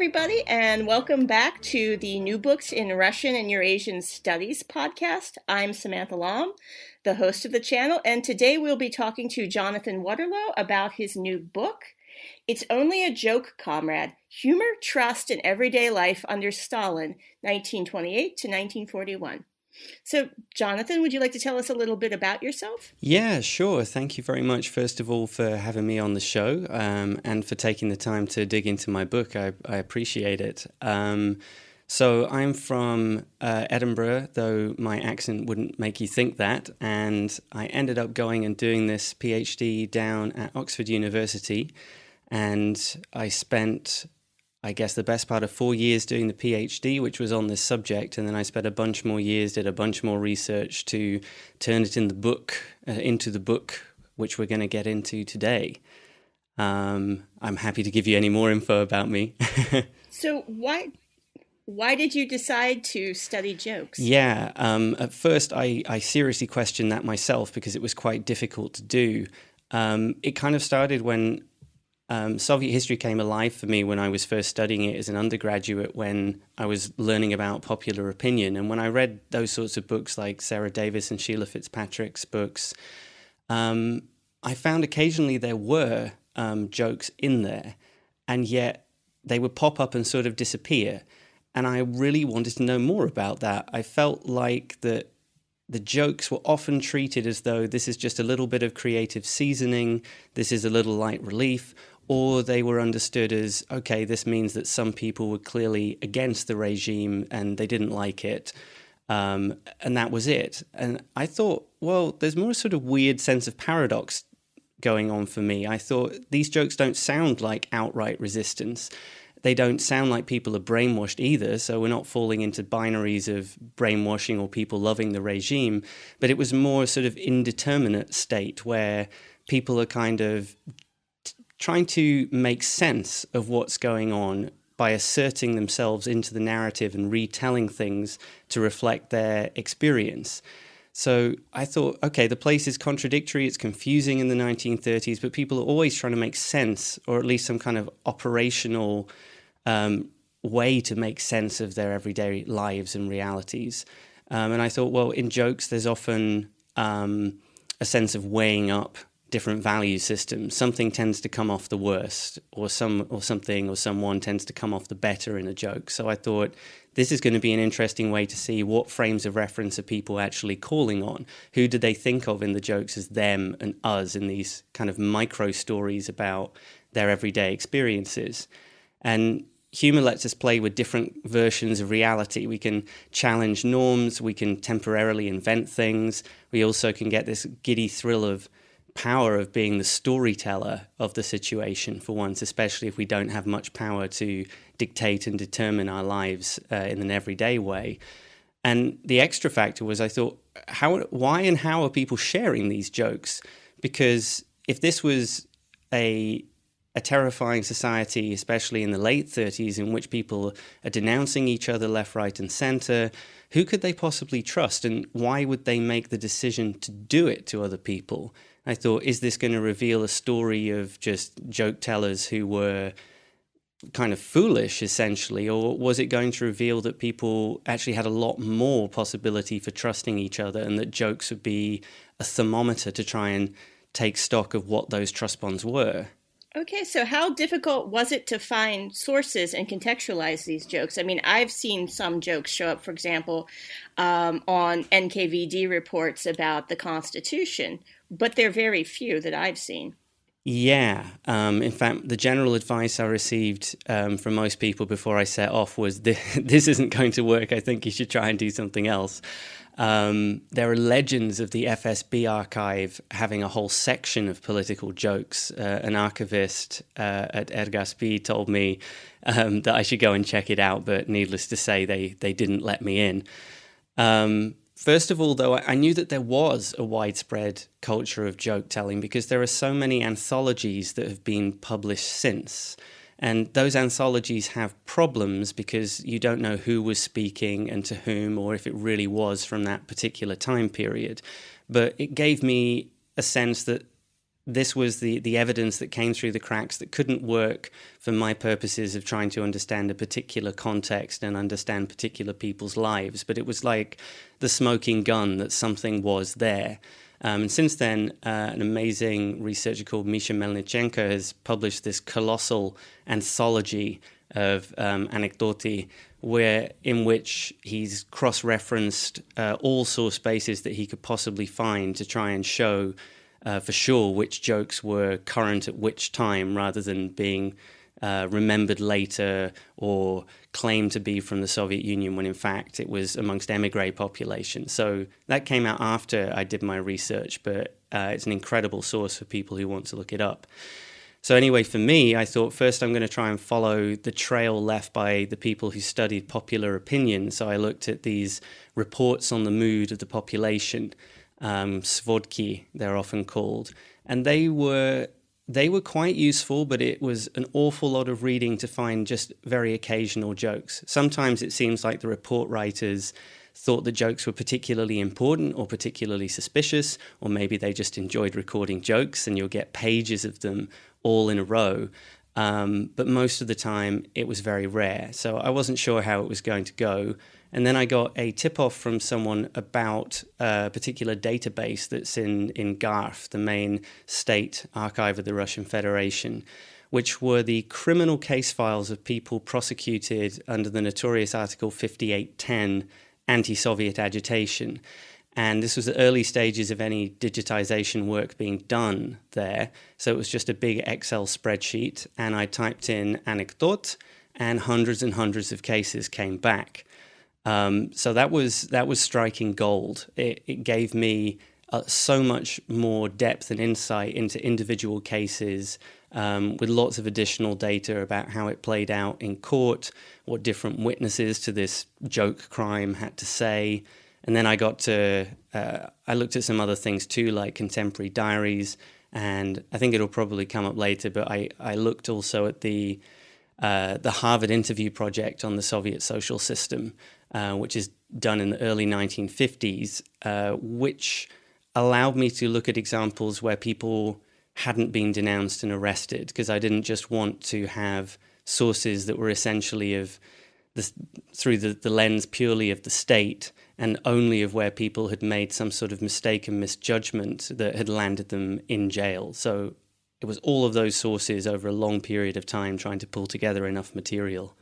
Everybody, and welcome back to the New Books in Russian and Eurasian Studies podcast. I'm Samantha Lomb, the host of the channel, and today we'll be talking to Jonathan Waterlow about his new book. It's Only a Joke, Comrade Humor, Trust, and Everyday Life Under Stalin, 1928 to 1941. So, Jonathan, would you like to tell us a little bit about yourself? Yeah, sure. Thank you very much, first of all, for having me on the show um, and for taking the time to dig into my book. I, I appreciate it. Um, so, I'm from uh, Edinburgh, though my accent wouldn't make you think that. And I ended up going and doing this PhD down at Oxford University. And I spent I guess, the best part of four years doing the PhD, which was on this subject. And then I spent a bunch more years, did a bunch more research to turn it in the book, uh, into the book, which we're going to get into today. Um, I'm happy to give you any more info about me. so, why why did you decide to study jokes? Yeah, um, at first I, I seriously questioned that myself because it was quite difficult to do. Um, it kind of started when um, Soviet history came alive for me when I was first studying it as an undergraduate, when I was learning about popular opinion. And when I read those sorts of books like Sarah Davies and Sheila Fitzpatrick's books, um, I found occasionally there were um, jokes in there, and yet they would pop up and sort of disappear. And I really wanted to know more about that. I felt like that the jokes were often treated as though this is just a little bit of creative seasoning, this is a little light relief, or they were understood as okay, this means that some people were clearly against the regime and they didn't like it. Um, and that was it. And I thought, well, there's more sort of weird sense of paradox going on for me. I thought these jokes don't sound like outright resistance. They don't sound like people are brainwashed either. So we're not falling into binaries of brainwashing or people loving the regime. But it was more sort of indeterminate state where people are kind of trying to make sense of what's going on by asserting themselves into the narrative and retelling things to reflect their experience. So I thought, okay, the place is contradictory, it's confusing in the 1930s, but people are always trying to make sense, or at least some kind of operational um, way to make sense of their everyday lives and realities. Um, and I thought, well, in jokes, there's often um, a sense of weighing up different value systems, something tends to come off the worst, or some or something or someone tends to come off the better in a joke. So I thought this is going to be an interesting way to see what frames of reference are people actually calling on. Who do they think of in the jokes as them and us in these kind of micro stories about their everyday experiences? And humor lets us play with different versions of reality. We can challenge norms, we can temporarily invent things. We also can get this giddy thrill of power of being the storyteller of the situation for once, especially if we don't have much power to dictate and determine our lives uh, in an everyday way. And the extra factor was I thought, how, why and how are people sharing these jokes? Because if this was a a terrifying society, especially in the late 30s, in which people are denouncing each other left, right, and center. Who could they possibly trust, and why would they make the decision to do it to other people? I thought, is this going to reveal a story of just joke tellers who were kind of foolish, essentially, or was it going to reveal that people actually had a lot more possibility for trusting each other and that jokes would be a thermometer to try and take stock of what those trust bonds were? Okay, so how difficult was it to find sources and contextualize these jokes? I mean, I've seen some jokes show up, for example, um, on NKVD reports about the Constitution, but they're very few that I've seen. Yeah. Um, in fact, the general advice I received um, from most people before I set off was this isn't going to work. I think you should try and do something else. Um, there are legends of the FSB archive having a whole section of political jokes. Uh, an archivist uh, at RGASPI told me um, that I should go and check it out, but needless to say, they, they didn't let me in. Um, First of all, though, I knew that there was a widespread culture of joke telling because there are so many anthologies that have been published since. And those anthologies have problems because you don't know who was speaking and to whom, or if it really was from that particular time period. But it gave me a sense that this was the, the evidence that came through the cracks that couldn't work for my purposes of trying to understand a particular context and understand particular people's lives. But it was like the smoking gun that something was there. Um, and since then, uh, an amazing researcher called Misha Melnichenko has published this colossal anthology of um, anecdoti, where in which he's cross-referenced uh, all source bases that he could possibly find to try and show uh, for sure which jokes were current at which time rather than being uh, remembered later or claimed to be from the Soviet Union when in fact it was amongst emigre population. So that came out after I did my research, but uh, it's an incredible source for people who want to look it up. So, anyway, for me, I thought first I'm going to try and follow the trail left by the people who studied popular opinion. So, I looked at these reports on the mood of the population um, svodki, they're often called, and they were they were quite useful, but it was an awful lot of reading to find just very occasional jokes. Sometimes it seems like the report writers thought the jokes were particularly important or particularly suspicious, or maybe they just enjoyed recording jokes and you'll get pages of them all in a row. Um, but most of the time, it was very rare. So I wasn't sure how it was going to go. And then I got a tip off from someone about a particular database that's in, in GARF, the main state archive of the Russian Federation, which were the criminal case files of people prosecuted under the notorious Article 5810 anti Soviet agitation. And this was the early stages of any digitization work being done there. So it was just a big Excel spreadsheet. And I typed in anecdote, and hundreds and hundreds of cases came back. Um, so that was that was striking gold. It, it gave me uh, so much more depth and insight into individual cases, um, with lots of additional data about how it played out in court, what different witnesses to this joke crime had to say, and then I got to uh, I looked at some other things too, like contemporary diaries, and I think it'll probably come up later. But I I looked also at the uh, the Harvard Interview Project on the Soviet social system, uh, which is done in the early 1950s, uh, which allowed me to look at examples where people hadn't been denounced and arrested, because I didn't just want to have sources that were essentially of the, through the, the lens purely of the state and only of where people had made some sort of mistake and misjudgment that had landed them in jail. So it was all of those sources over a long period of time trying to pull together enough material.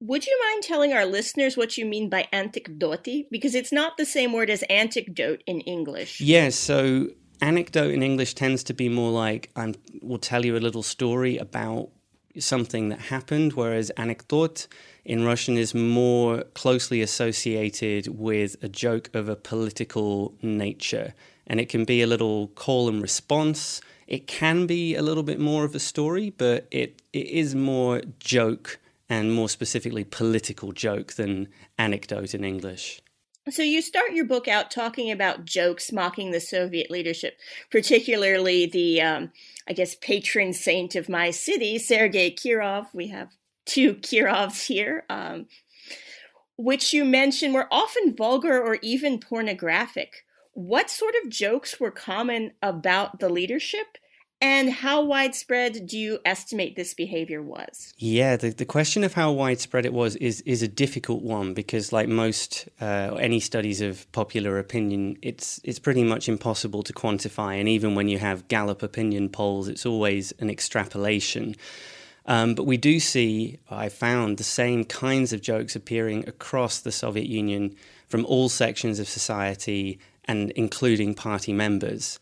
Would you mind telling our listeners what you mean by anecdote? Because it's not the same word as anecdote in English. Yes, so anecdote in English tends to be more like I will tell you a little story about something that happened, whereas anecdote in Russian is more closely associated with a joke of a political nature. And it can be a little call and response. It can be a little bit more of a story, but it, it is more joke and more specifically political joke than anecdote in English. So you start your book out talking about jokes mocking the Soviet leadership, particularly the, um, I guess, patron saint of my city, Sergei Kirov. We have two Kirovs here, um, which you mentioned were often vulgar or even pornographic. What sort of jokes were common about the leadership? And how widespread do you estimate this behavior was? Yeah, the, the question of how widespread it was is is a difficult one because, like most uh, any studies of popular opinion, it's it's pretty much impossible to quantify. And even when you have Gallup opinion polls, it's always an extrapolation. Um, but we do see, I found, the same kinds of jokes appearing across the Soviet Union from all sections of society and including party members.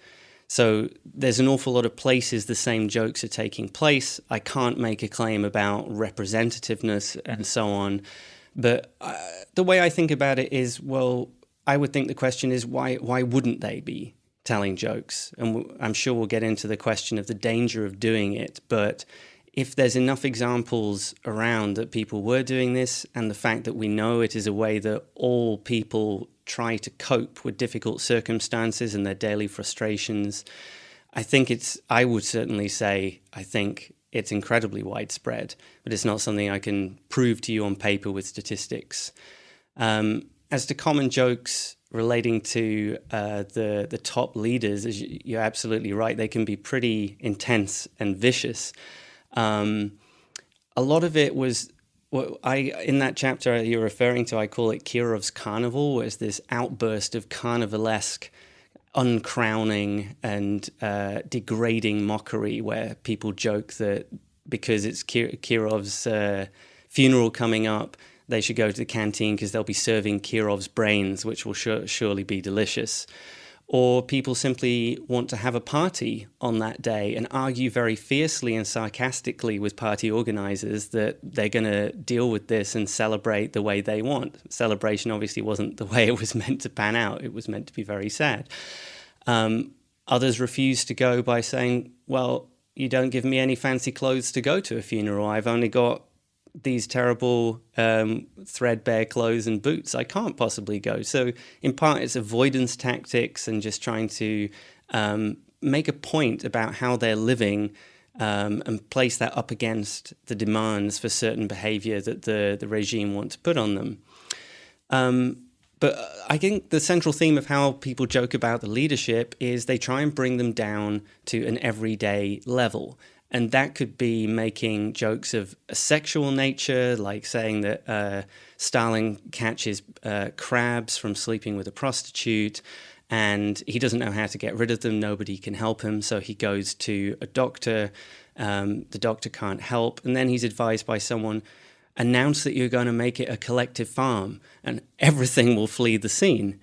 So there's an awful lot of places the same jokes are taking place. I can't make a claim about representativeness and so on. But uh, the way I think about it is, well, I would think the question is why why wouldn't they be telling jokes? And I'm sure we'll get into the question of the danger of doing it, but if there's enough examples around that people were doing this and the fact that we know it is a way that all people try to cope with difficult circumstances and their daily frustrations. I think it's, I would certainly say, I think it's incredibly widespread, but it's not something I can prove to you on paper with statistics. Um, as to common jokes relating to uh, the the top leaders, you're absolutely right. They can be pretty intense and vicious. Um, a lot of it was what I in that chapter you're referring to, I call it Kirov's Carnival, it's this outburst of carnivalesque uncrowning and uh, degrading mockery, where people joke that because it's Kirov's uh, funeral coming up, they should go to the canteen because they'll be serving Kirov's brains, which will surely be delicious or people simply want to have a party on that day and argue very fiercely and sarcastically with party organizers that they're going to deal with this and celebrate the way they want. Celebration obviously wasn't the way it was meant to pan out, it was meant to be very sad. Um, others refuse to go by saying, well, you don't give me any fancy clothes to go to a funeral. I've only got these terrible um, threadbare clothes and boots. I can't possibly go. So, in part, it's avoidance tactics and just trying to um, make a point about how they're living um, and place that up against the demands for certain behavior that the, the regime want to put on them. Um, but I think the central theme of how people joke about the leadership is they try and bring them down to an everyday level. And that could be making jokes of a sexual nature, like saying that uh, Stalin catches uh, crabs from sleeping with a prostitute and he doesn't know how to get rid of them. Nobody can help him. So he goes to a doctor. Um, the doctor can't help. And then he's advised by someone announce that you're going to make it a collective farm and everything will flee the scene.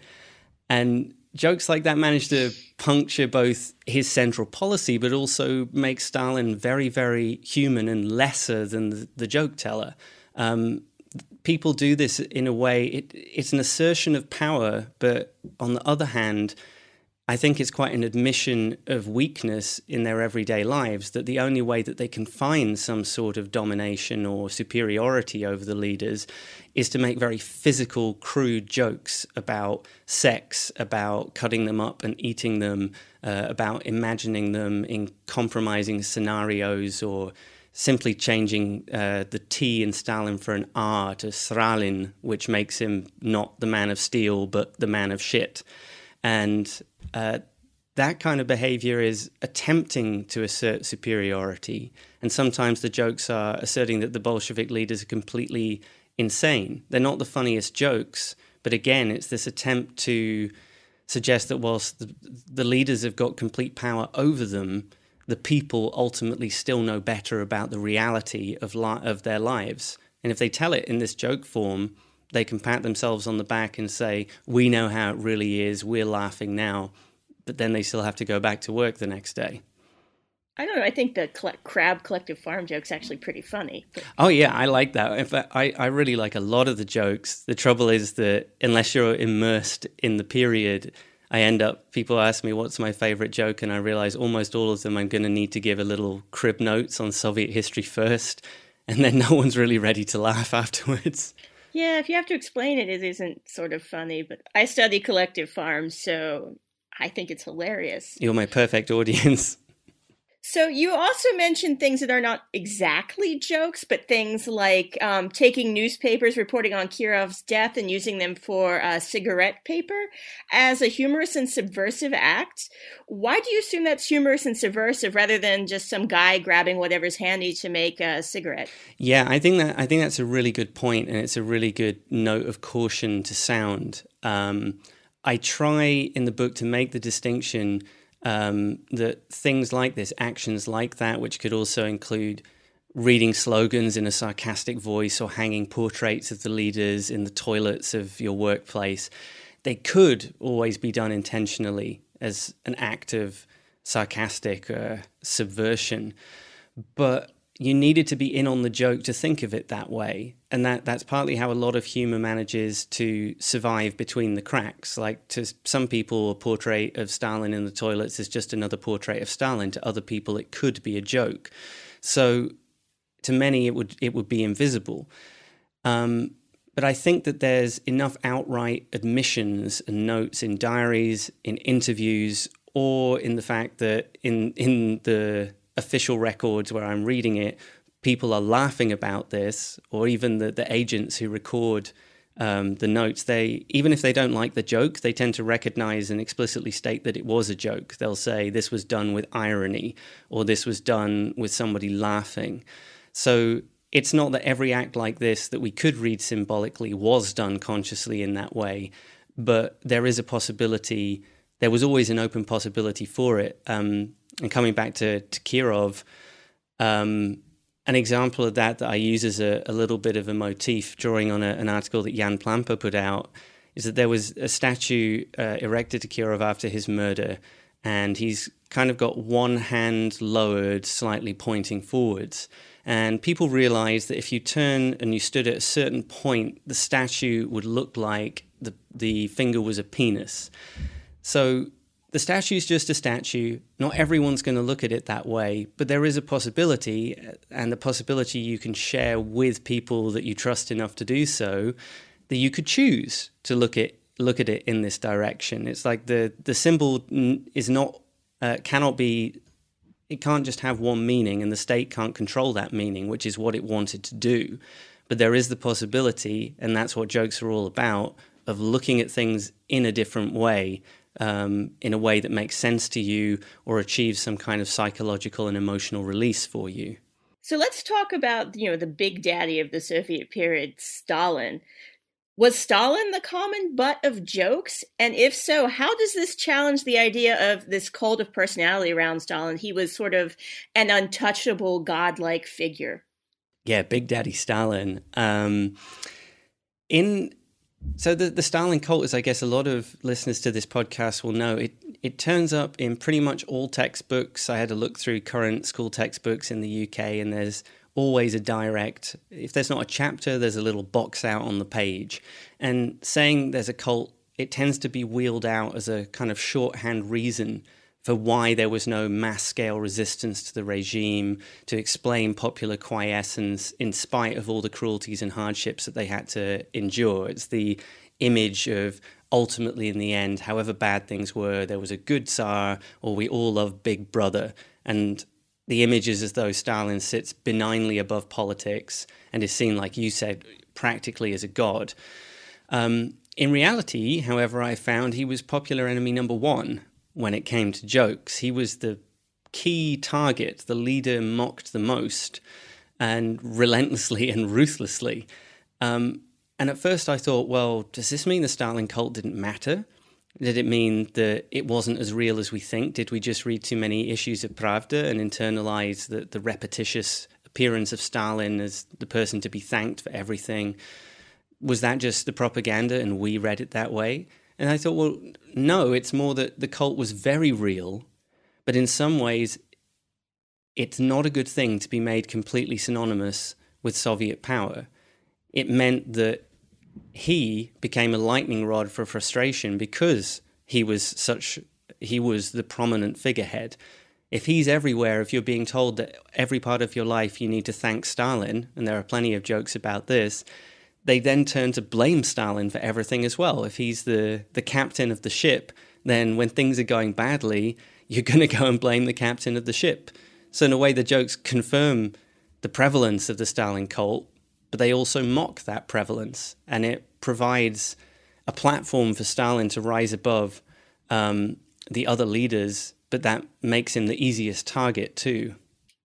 And jokes like that manage to puncture both his central policy, but also make Stalin very, very human and lesser than the, the joke teller. Um, people do this in a way, it, it's an assertion of power, but on the other hand, I think it's quite an admission of weakness in their everyday lives that the only way that they can find some sort of domination or superiority over the leaders is to make very physical, crude jokes about sex, about cutting them up and eating them, uh, about imagining them in compromising scenarios or simply changing uh, the T in Stalin for an R to Sralin, which makes him not the man of steel, but the man of shit. And uh, that kind of behavior is attempting to assert superiority. And sometimes the jokes are asserting that the Bolshevik leaders are completely insane. They're not the funniest jokes, but again, it's this attempt to suggest that whilst the, the leaders have got complete power over them, the people ultimately still know better about the reality of, li- of their lives. And if they tell it in this joke form, they can pat themselves on the back and say, We know how it really is, we're laughing now, but then they still have to go back to work the next day. I don't know. I think the crab collective farm joke's actually pretty funny. But... Oh yeah, I like that. In fact, I, I really like a lot of the jokes. The trouble is that unless you're immersed in the period, I end up people ask me what's my favorite joke, and I realize almost all of them I'm going to need to give a little crib notes on Soviet history first, and then no one's really ready to laugh afterwards. Yeah, if you have to explain it, it isn't sort of funny. But I study collective farms, so I think it's hilarious. You're my perfect audience. So you also mentioned things that are not exactly jokes, but things like um, taking newspapers reporting on Kirov's death and using them for uh, cigarette paper as a humorous and subversive act. Why do you assume that's humorous and subversive rather than just some guy grabbing whatever's handy to make a cigarette? Yeah, I think that I think that's a really good point, and it's a really good note of caution to sound. Um, I try in the book to make the distinction um, that things like this, actions like that, which could also include reading slogans in a sarcastic voice or hanging portraits of the leaders in the toilets of your workplace, they could always be done intentionally as an act of sarcastic uh, subversion. But you needed to be in on the joke to think of it that way. And that, that's partly how a lot of humor manages to survive between the cracks. Like to some people, a portrait of Stalin in the toilets is just another portrait of Stalin. To other people, it could be a joke. So to many, it would it would be invisible. Um, but I think that there's enough outright admissions and notes in diaries, in interviews, or in the fact that in in the official records where I'm reading it, people are laughing about this, or even the, the agents who record um, the notes, they even if they don't like the joke, they tend to recognize and explicitly state that it was a joke. They'll say this was done with irony, or this was done with somebody laughing. So it's not that every act like this that we could read symbolically was done consciously in that way, but there is a possibility. There was always an open possibility for it. Um, and coming back to, to Kirov, um, an example of that that I use as a, a little bit of a motif, drawing on a, an article that Jan Plamper put out, is that there was a statue uh, erected to Kirov after his murder, and he's kind of got one hand lowered, slightly pointing forwards. And people realized that if you turn and you stood at a certain point, the statue would look like the, the finger was a penis. So the statue is just a statue. Not everyone's going to look at it that way, but there is a possibility, and the possibility you can share with people that you trust enough to do so, that you could choose to look at look at it in this direction. It's like the the symbol is not uh, cannot be. It can't just have one meaning, and the state can't control that meaning, which is what it wanted to do. But there is the possibility, and that's what jokes are all about, of looking at things in a different way um, in a way that makes sense to you or achieves some kind of psychological and emotional release for you. So let's talk about you know the big daddy of the Soviet period, Stalin. Was Stalin the common butt of jokes? And if so, how does this challenge the idea of this cult of personality around Stalin? He was sort of an untouchable, godlike figure. Yeah, Big Daddy Stalin. Um, in so the the Stalin cult, as I guess a lot of listeners to this podcast will know, it it turns up in pretty much all textbooks. I had to look through current school textbooks in the UK, and there's always a direct. If there's not a chapter, there's a little box out on the page, and saying there's a cult, it tends to be wheeled out as a kind of shorthand reason for why there was no mass scale resistance to the regime, to explain popular quiescence in spite of all the cruelties and hardships that they had to endure. It's the image of ultimately, in the end, however bad things were, there was a good Tsar, or we all love Big Brother. And the image is as though Stalin sits benignly above politics and is seen, like you said, practically as a god. Um, in reality, however, I found he was popular enemy number one when it came to jokes. He was the key target, the leader mocked the most, and relentlessly and ruthlessly. Um, and at first I thought, well, does this mean the Stalin cult didn't matter? Did it mean that it wasn't as real as we think? Did we just read too many issues of Pravda and internalize the, the repetitious appearance of Stalin as the person to be thanked for everything? Was that just the propaganda and we read it that way? And I thought, well, no, it's more that the cult was very real, but in some ways, it's not a good thing to be made completely synonymous with Soviet power. It meant that he became a lightning rod for frustration because he was such he was the prominent figurehead. If he's everywhere, if you're being told that every part of your life you need to thank Stalin, and there are plenty of jokes about this, they then turn to blame Stalin for everything as well. If he's the, the captain of the ship, then when things are going badly, you're going to go and blame the captain of the ship. So, in a way, the jokes confirm the prevalence of the Stalin cult, but they also mock that prevalence. And it provides a platform for Stalin to rise above um, the other leaders, but that makes him the easiest target, too.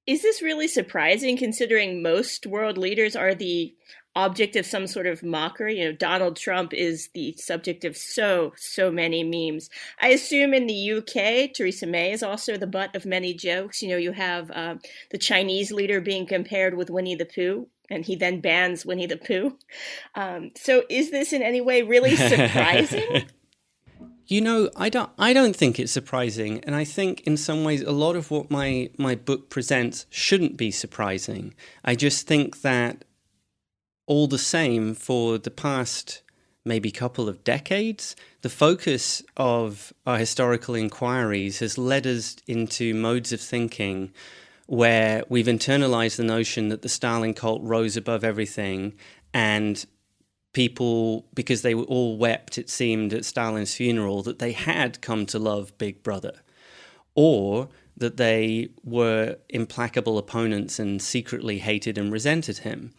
Is this really surprising considering most world leaders are the object of some sort of mockery. You know, Donald Trump is the subject of so, so many memes. I assume in the UK, Theresa May is also the butt of many jokes. You know, you have uh, the Chinese leader being compared with Winnie the Pooh. And he then bans Winnie the Pooh. Um, so, is this in any way really surprising? You know, I don't I don't think it's surprising and I think in some ways a lot of what my my book presents shouldn't be surprising. I just think that all the same for the past maybe couple of decades, the focus of our historical inquiries has led us into modes of thinking where we've internalized the notion that the Stalin cult rose above everything and people, because they all wept, it seemed, at Stalin's funeral, that they had come to love Big Brother, or that they were implacable opponents and secretly hated and resented him.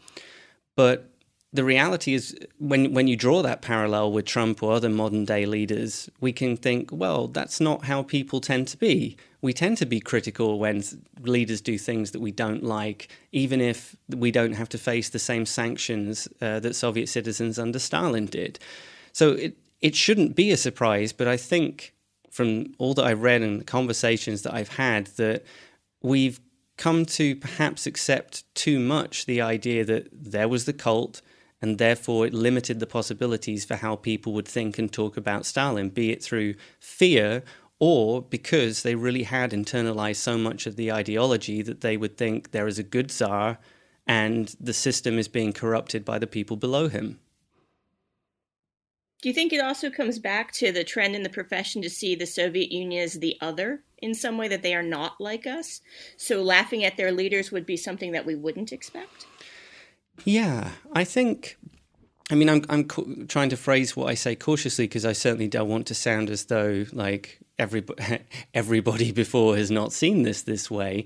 But the reality is when when you draw that parallel with Trump or other modern day leaders, we can think, well, that's not how people tend to be. We tend to be critical when leaders do things that we don't like, even if we don't have to face the same sanctions uh, that Soviet citizens under Stalin did. So it it shouldn't be a surprise, but I think from all that I've read and the conversations that I've had that we've come to perhaps accept too much the idea that there was the cult and therefore it limited the possibilities for how people would think and talk about Stalin, be it through fear or because they really had internalized so much of the ideology that they would think there is a good czar and the system is being corrupted by the people below him. Do you think it also comes back to the trend in the profession to see the Soviet Union as the other in some way that they are not like us? So laughing at their leaders would be something that we wouldn't expect? Yeah, I think. I mean, I'm I'm co- trying to phrase what I say cautiously because I certainly don't want to sound as though like everybody everybody before has not seen this this way.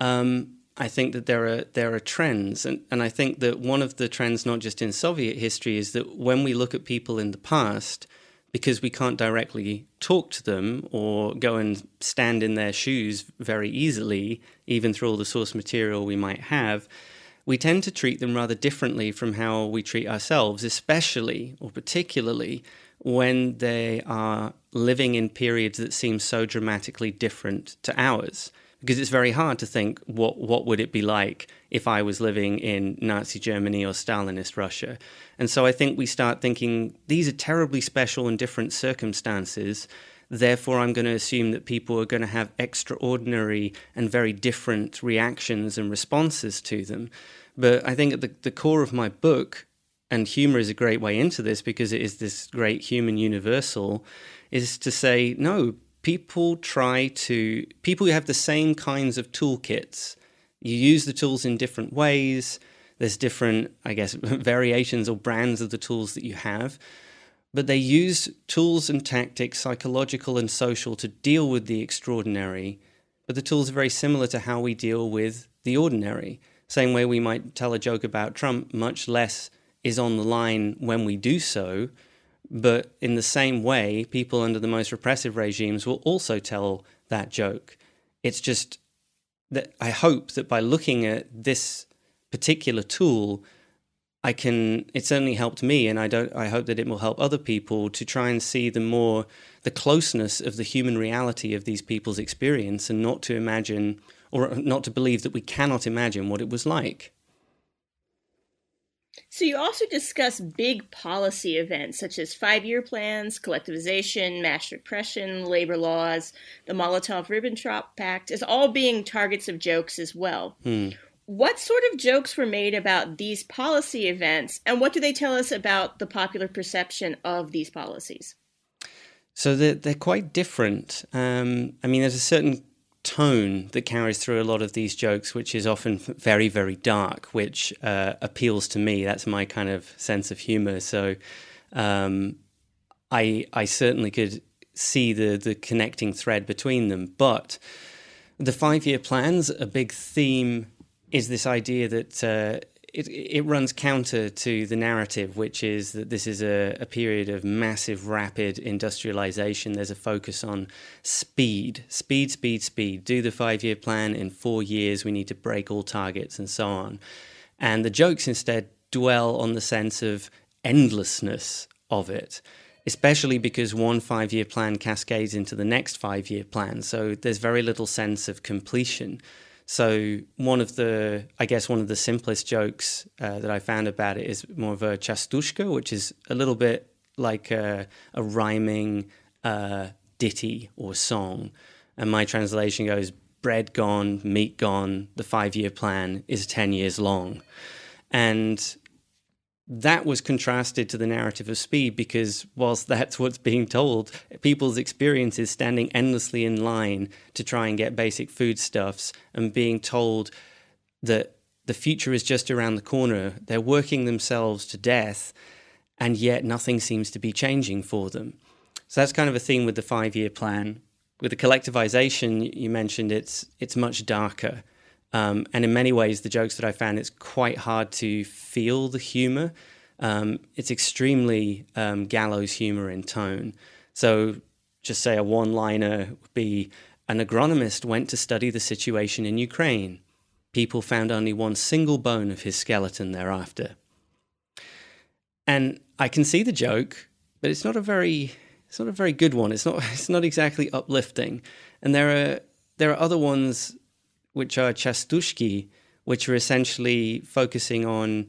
Um, I think that there are there are trends, and, and I think that one of the trends, not just in Soviet history, is that when we look at people in the past, because we can't directly talk to them or go and stand in their shoes very easily, even through all the source material we might have, we tend to treat them rather differently from how we treat ourselves, especially or particularly when they are living in periods that seem so dramatically different to ours. Because it's very hard to think what what would it be like if I was living in Nazi Germany or Stalinist Russia. And so I think we start thinking these are terribly special and different circumstances. Therefore, I'm going to assume that people are going to have extraordinary and very different reactions and responses to them. But I think at the, the core of my book, and humor is a great way into this because it is this great human universal, is to say, no, people try to, people who have the same kinds of toolkits. You use the tools in different ways. There's different, I guess, variations or brands of the tools that you have but they use tools and tactics, psychological and social, to deal with the extraordinary. But the tools are very similar to how we deal with the ordinary. Same way we might tell a joke about Trump, much less is on the line when we do so. But in the same way, people under the most repressive regimes will also tell that joke. It's just that I hope that by looking at this particular tool, I can it certainly helped me and I don't I hope that it will help other people to try and see the more the closeness of the human reality of these people's experience and not to imagine or not to believe that we cannot imagine what it was like. So you also discuss big policy events such as five-year plans, collectivization, mass repression, labor laws, the Molotov-Ribbentrop Pact as all being targets of jokes as well. Hmm. What sort of jokes were made about these policy events, and what do they tell us about the popular perception of these policies? So they're, they're quite different. Um, I mean, there's a certain tone that carries through a lot of these jokes, which is often very, very dark, which uh, appeals to me. That's my kind of sense of humor. So um, I, I certainly could see the, the connecting thread between them. But the five year plans, a big theme is this idea that uh, it, it runs counter to the narrative, which is that this is a, a, period of massive, rapid industrialization. There's a focus on speed, speed, speed, speed. Do the five year plan in four years. We need to break all targets and so on. And the jokes instead dwell on the sense of endlessness of it especially because one five year plan cascades into the next five year plan. So there's very little sense of completion. So one of the, I guess, one of the simplest jokes uh, that I found about it is more of a chastushka, which is a little bit like a, a rhyming uh, ditty or song. And my translation goes, bread gone, meat gone, the five year plan is 10 years long. And that was contrasted to the narrative of speed because whilst that's what's being told, people's experience is standing endlessly in line to try and get basic foodstuffs and being told that the future is just around the corner. They're working themselves to death, and yet nothing seems to be changing for them. So that's kind of a theme with the five year plan. With the collectivization, you mentioned it's it's much darker. Um, and in many ways, the jokes that I found, it's quite hard to feel the humor. Um, it's extremely um, gallows humor in tone. So, just say a one liner would be An agronomist went to study the situation in Ukraine. People found only one single bone of his skeleton thereafter. And I can see the joke, but it's not a very it's not a very good one. It's not it's not exactly uplifting. And there are there are other ones which are chastushki, which are essentially focusing on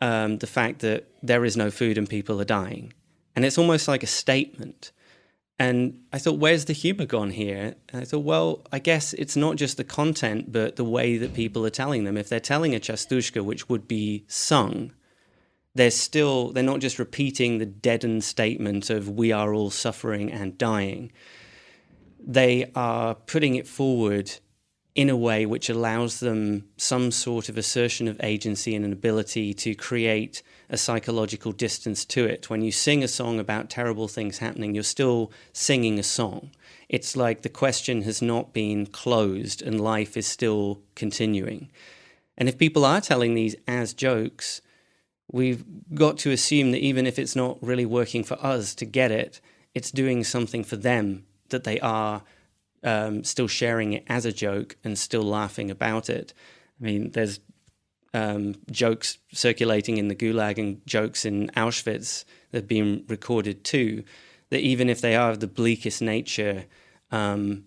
um, the fact that there is no food and people are dying. And it's almost like a statement. And I thought, where's the humor gone here? And I thought, well, I guess it's not just the content, but the way that people are telling them. If they're telling a chastushka, which would be sung, they're still, they're not just repeating the deadened statement of we are all suffering and dying. They are putting it forward in a way which allows them some sort of assertion of agency and an ability to create a psychological distance to it. When you sing a song about terrible things happening, you're still singing a song. It's like the question has not been closed and life is still continuing. And if people are telling these as jokes, we've got to assume that even if it's not really working for us to get it, it's doing something for them that they are um, still sharing it as a joke and still laughing about it. I mean, there's um, jokes circulating in the Gulag and jokes in Auschwitz that have been recorded too. That even if they are of the bleakest nature, um,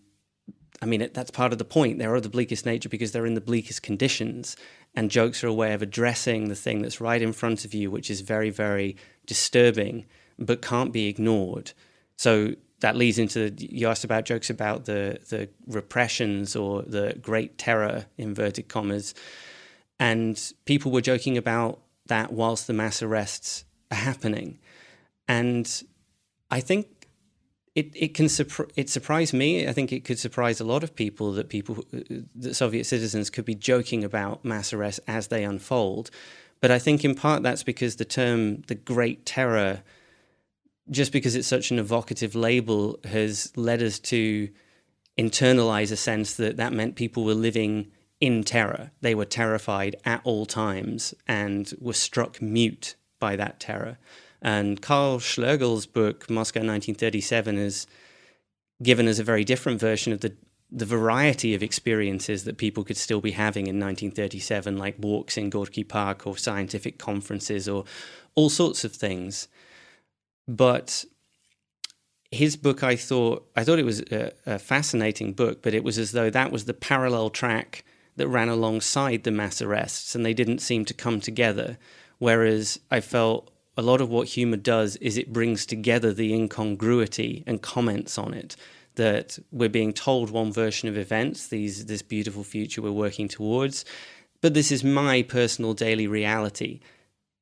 I mean, it, that's part of the point. They're of the bleakest nature because they're in the bleakest conditions. And jokes are a way of addressing the thing that's right in front of you, which is very, very disturbing, but can't be ignored. So that leads into you asked about jokes about the the repressions or the great terror inverted commas and people were joking about that whilst the mass arrests are happening and i think it, it can it surprised me. I think it could surprise a lot of people that people uh, that Soviet citizens could be joking about mass arrests as they unfold. But I think in part that's because the term the Great Terror just because it's such an evocative label has led us to internalize a sense that that meant people were living in terror. They were terrified at all times and were struck mute by that terror. And Karl Schlögel's book, Moscow 1937, has given us a very different version of the, the variety of experiences that people could still be having in 1937, like walks in Gorky Park or scientific conferences or all sorts of things. But his book, I thought, I thought it was a, a, fascinating book, but it was as though that was the parallel track that ran alongside the mass arrests, and they didn't seem to come together. Whereas I felt a lot of what humor does is it brings together the incongruity and comments on it. That we're being told one version of events, these this beautiful future we're working towards, but this is my personal daily reality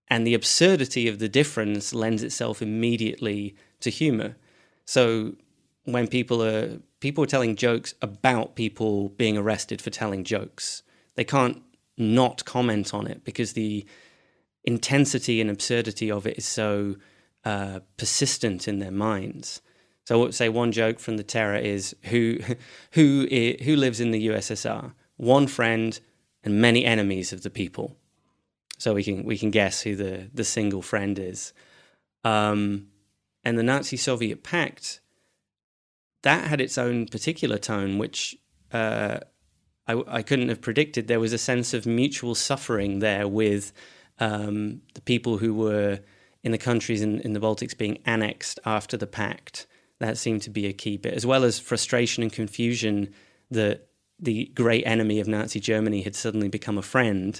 and the absurdity of the difference lends itself immediately to humor. So when people are people are telling jokes about people being arrested for telling jokes, they can't not comment on it because the intensity and absurdity of it is so uh, persistent in their minds. So, I would say one joke from the terror is who who who lives in the USSR? One friend and many enemies of the people so we can we can guess who the the single friend is. Um, and the Nazi Soviet Pact that had its own particular tone, which uh, I, I, couldn't have predicted. There was a sense of mutual suffering there with um, the people who were in the countries in, in the Baltics being annexed after the pact. That seemed to be a key bit, as well as frustration and confusion that the great enemy of Nazi Germany had suddenly become a friend.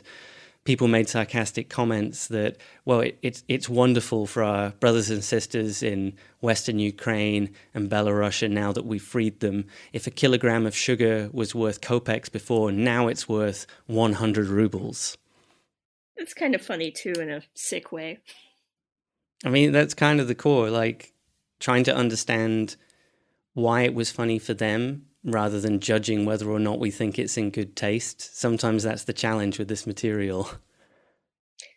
People made sarcastic comments that, well, it, it's it's wonderful for our brothers and sisters in Western Ukraine and Belarus now that we've freed them. If a kilogram of sugar was worth kopecks before, now it's worth 100 rubles. It's kind of funny too, in a sick way. I mean, that's kind of the core, like trying to understand why it was funny for them rather than judging whether or not we think it's in good taste. Sometimes that's the challenge with this material.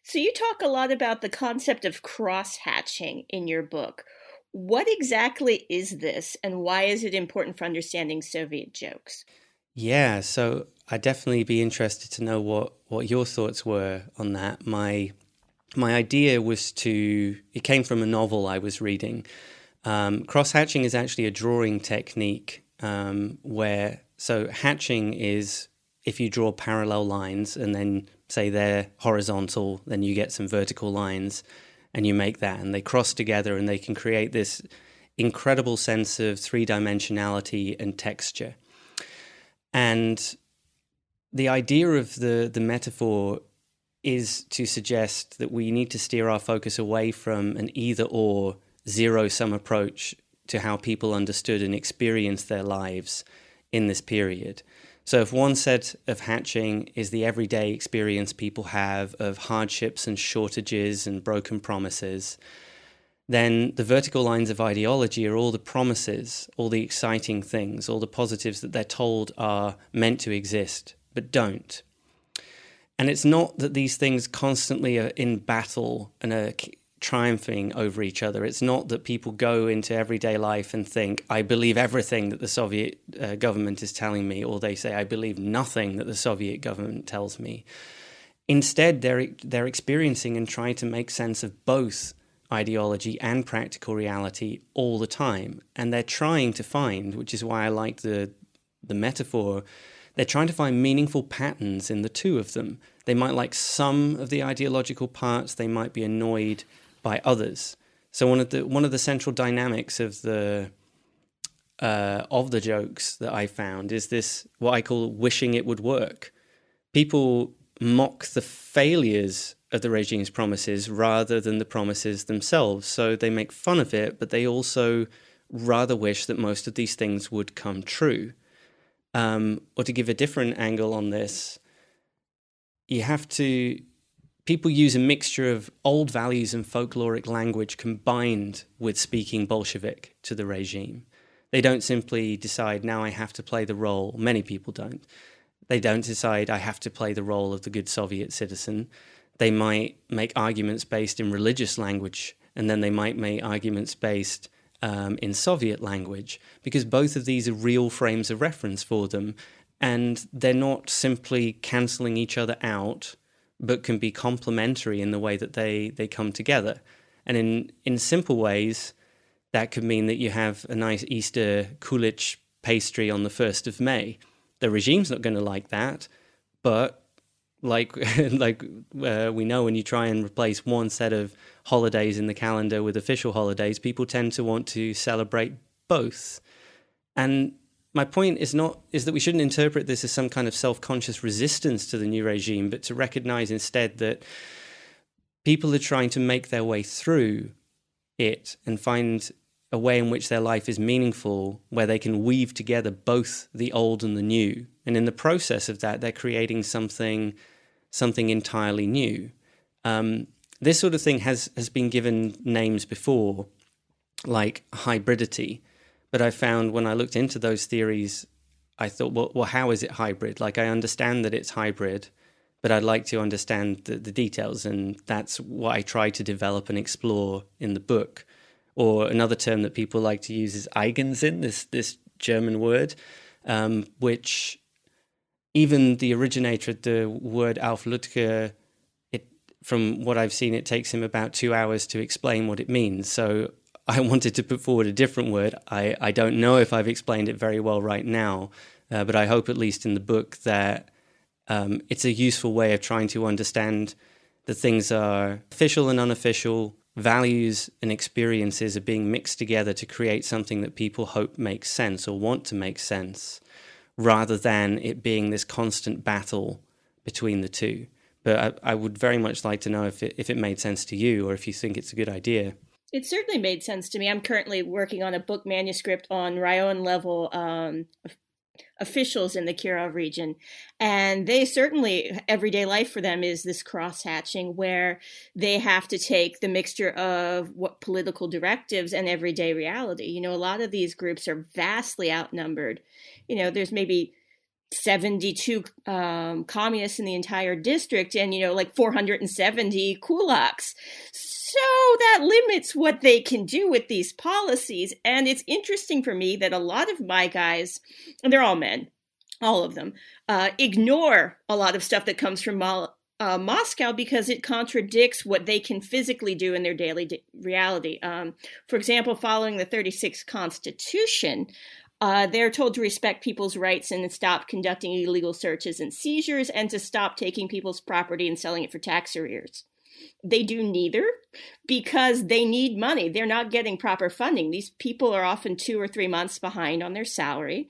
So, you talk a lot about the concept of cross hatching in your book. What exactly is this, and why is it important for understanding Soviet jokes? Yeah, so I'd definitely be interested to know what, what your thoughts were on that. My my idea was to it came from a novel I was reading. Um, cross hatching is actually a drawing technique um, where so hatching is if you draw parallel lines and then say they're horizontal, then you get some vertical lines and you make that and they cross together and they can create this incredible sense of three dimensionality and texture. And the idea of the the metaphor is to suggest that we need to steer our focus away from an either or zero sum approach to how people understood and experienced their lives in this period. So, if one set of hatching is the everyday experience people have of hardships and shortages and broken promises, then the vertical lines of ideology are all the promises, all the exciting things, all the positives that they're told are meant to exist, but don't. And it's not that these things constantly are in battle and are triumphing over each other. It's not that people go into everyday life and think, I believe everything that the Soviet uh, government is telling me, or they say, I believe nothing that the Soviet government tells me. Instead, they're, they're experiencing and trying to make sense of both ideology and practical reality all the time. And they're trying to find, which is why I like the, the metaphor, they're trying to find meaningful patterns in the two of them. They might like some of the ideological parts, they might be annoyed by others. So one of the one of the central dynamics of the uh, of the jokes that I found is this what I call wishing it would work. People mock the failures of the regime's promises rather than the promises themselves. So they make fun of it, but they also rather wish that most of these things would come true. Um, or to give a different angle on this, you have to people use a mixture of old values and folkloric language combined with speaking Bolshevik to the regime. They don't simply decide, now I have to play the role. Many people don't. They don't decide, I have to play the role of the good Soviet citizen. They might make arguments based in religious language, and then they might make arguments based um, in Soviet language, because both of these are real frames of reference for them. And they're not simply canceling each other out but can be complementary in the way that they, they come together. And in, in simple ways, that could mean that you have a nice Easter kulich pastry on the 1st of May. The regime's not going to like that, but like like uh, we know when you try and replace one set of holidays in the calendar with official holidays, people tend to want to celebrate both. And my point is not is that we shouldn't interpret this as some kind of self-conscious resistance to the new regime, but to recognize instead that people are trying to make their way through it and find a way in which their life is meaningful, where they can weave together both the old and the new. And in the process of that, they're creating something something entirely new. Um, this sort of thing has has been given names before, like hybridity but I found when I looked into those theories, I thought, well, well, how is it hybrid? Like, I understand that it's hybrid, but I'd like to understand the, the details. And that's what I try to develop and explore in the book. Or another term that people like to use is Eigensinn, this, this German word, um, which even the originator of the word Alf Lüdtke, it, from what I've seen, it takes him about two hours to explain what it means. So I wanted to put forward a different word. I, I don't know if I've explained it very well right now, uh, but I hope, at least in the book, that um, it's a useful way of trying to understand that things are official and unofficial, values and experiences are being mixed together to create something that people hope makes sense or want to make sense, rather than it being this constant battle between the two. But I, I would very much like to know if it, if it made sense to you or if you think it's a good idea. It certainly made sense to me. I'm currently working on a book manuscript on raion level um, officials in the Kirov region. And they certainly, everyday life for them is this cross hatching where they have to take the mixture of what political directives and everyday reality. You know, a lot of these groups are vastly outnumbered. You know, there's maybe 72 um, communists in the entire district and, you know, like 470 kulaks. So that limits what they can do with these policies. And it's interesting for me that a lot of my guys, and they're all men, all of them, uh, ignore a lot of stuff that comes from Mo- uh, Moscow because it contradicts what they can physically do in their daily reality. Um, for example, following the 36th Constitution, uh, they're told to respect people's rights and stop conducting illegal searches and seizures and to stop taking people's property and selling it for tax arrears. They do neither because they need money. They're not getting proper funding. These people are often two or three months behind on their salary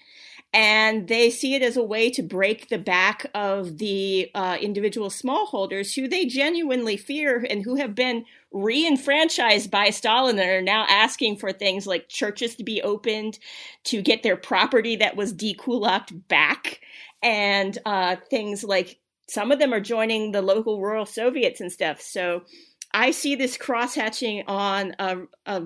and they see it as a way to break the back of the uh, individual smallholders who they genuinely fear and who have been re-enfranchised by Stalin and are now asking for things like churches to be opened to get their property that was dekulaked back and uh, things like some of them are joining the local rural Soviets and stuff. So I see this crosshatching on a, a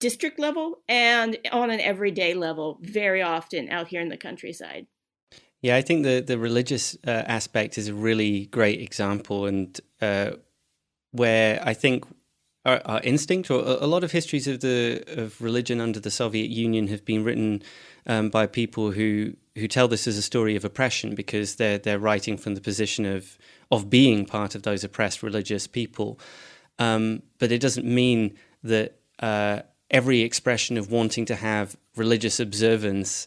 district level and on an everyday level very often out here in the countryside. Yeah, I think the the religious uh, aspect is a really great example, and uh, where I think our, our, instinct, or a lot of histories of the of religion under the Soviet Union, have been written um, by people who who tell this as a story of oppression because they're they're writing from the position of of being part of those oppressed religious people. Um, but it doesn't mean that uh, every expression of wanting to have religious observance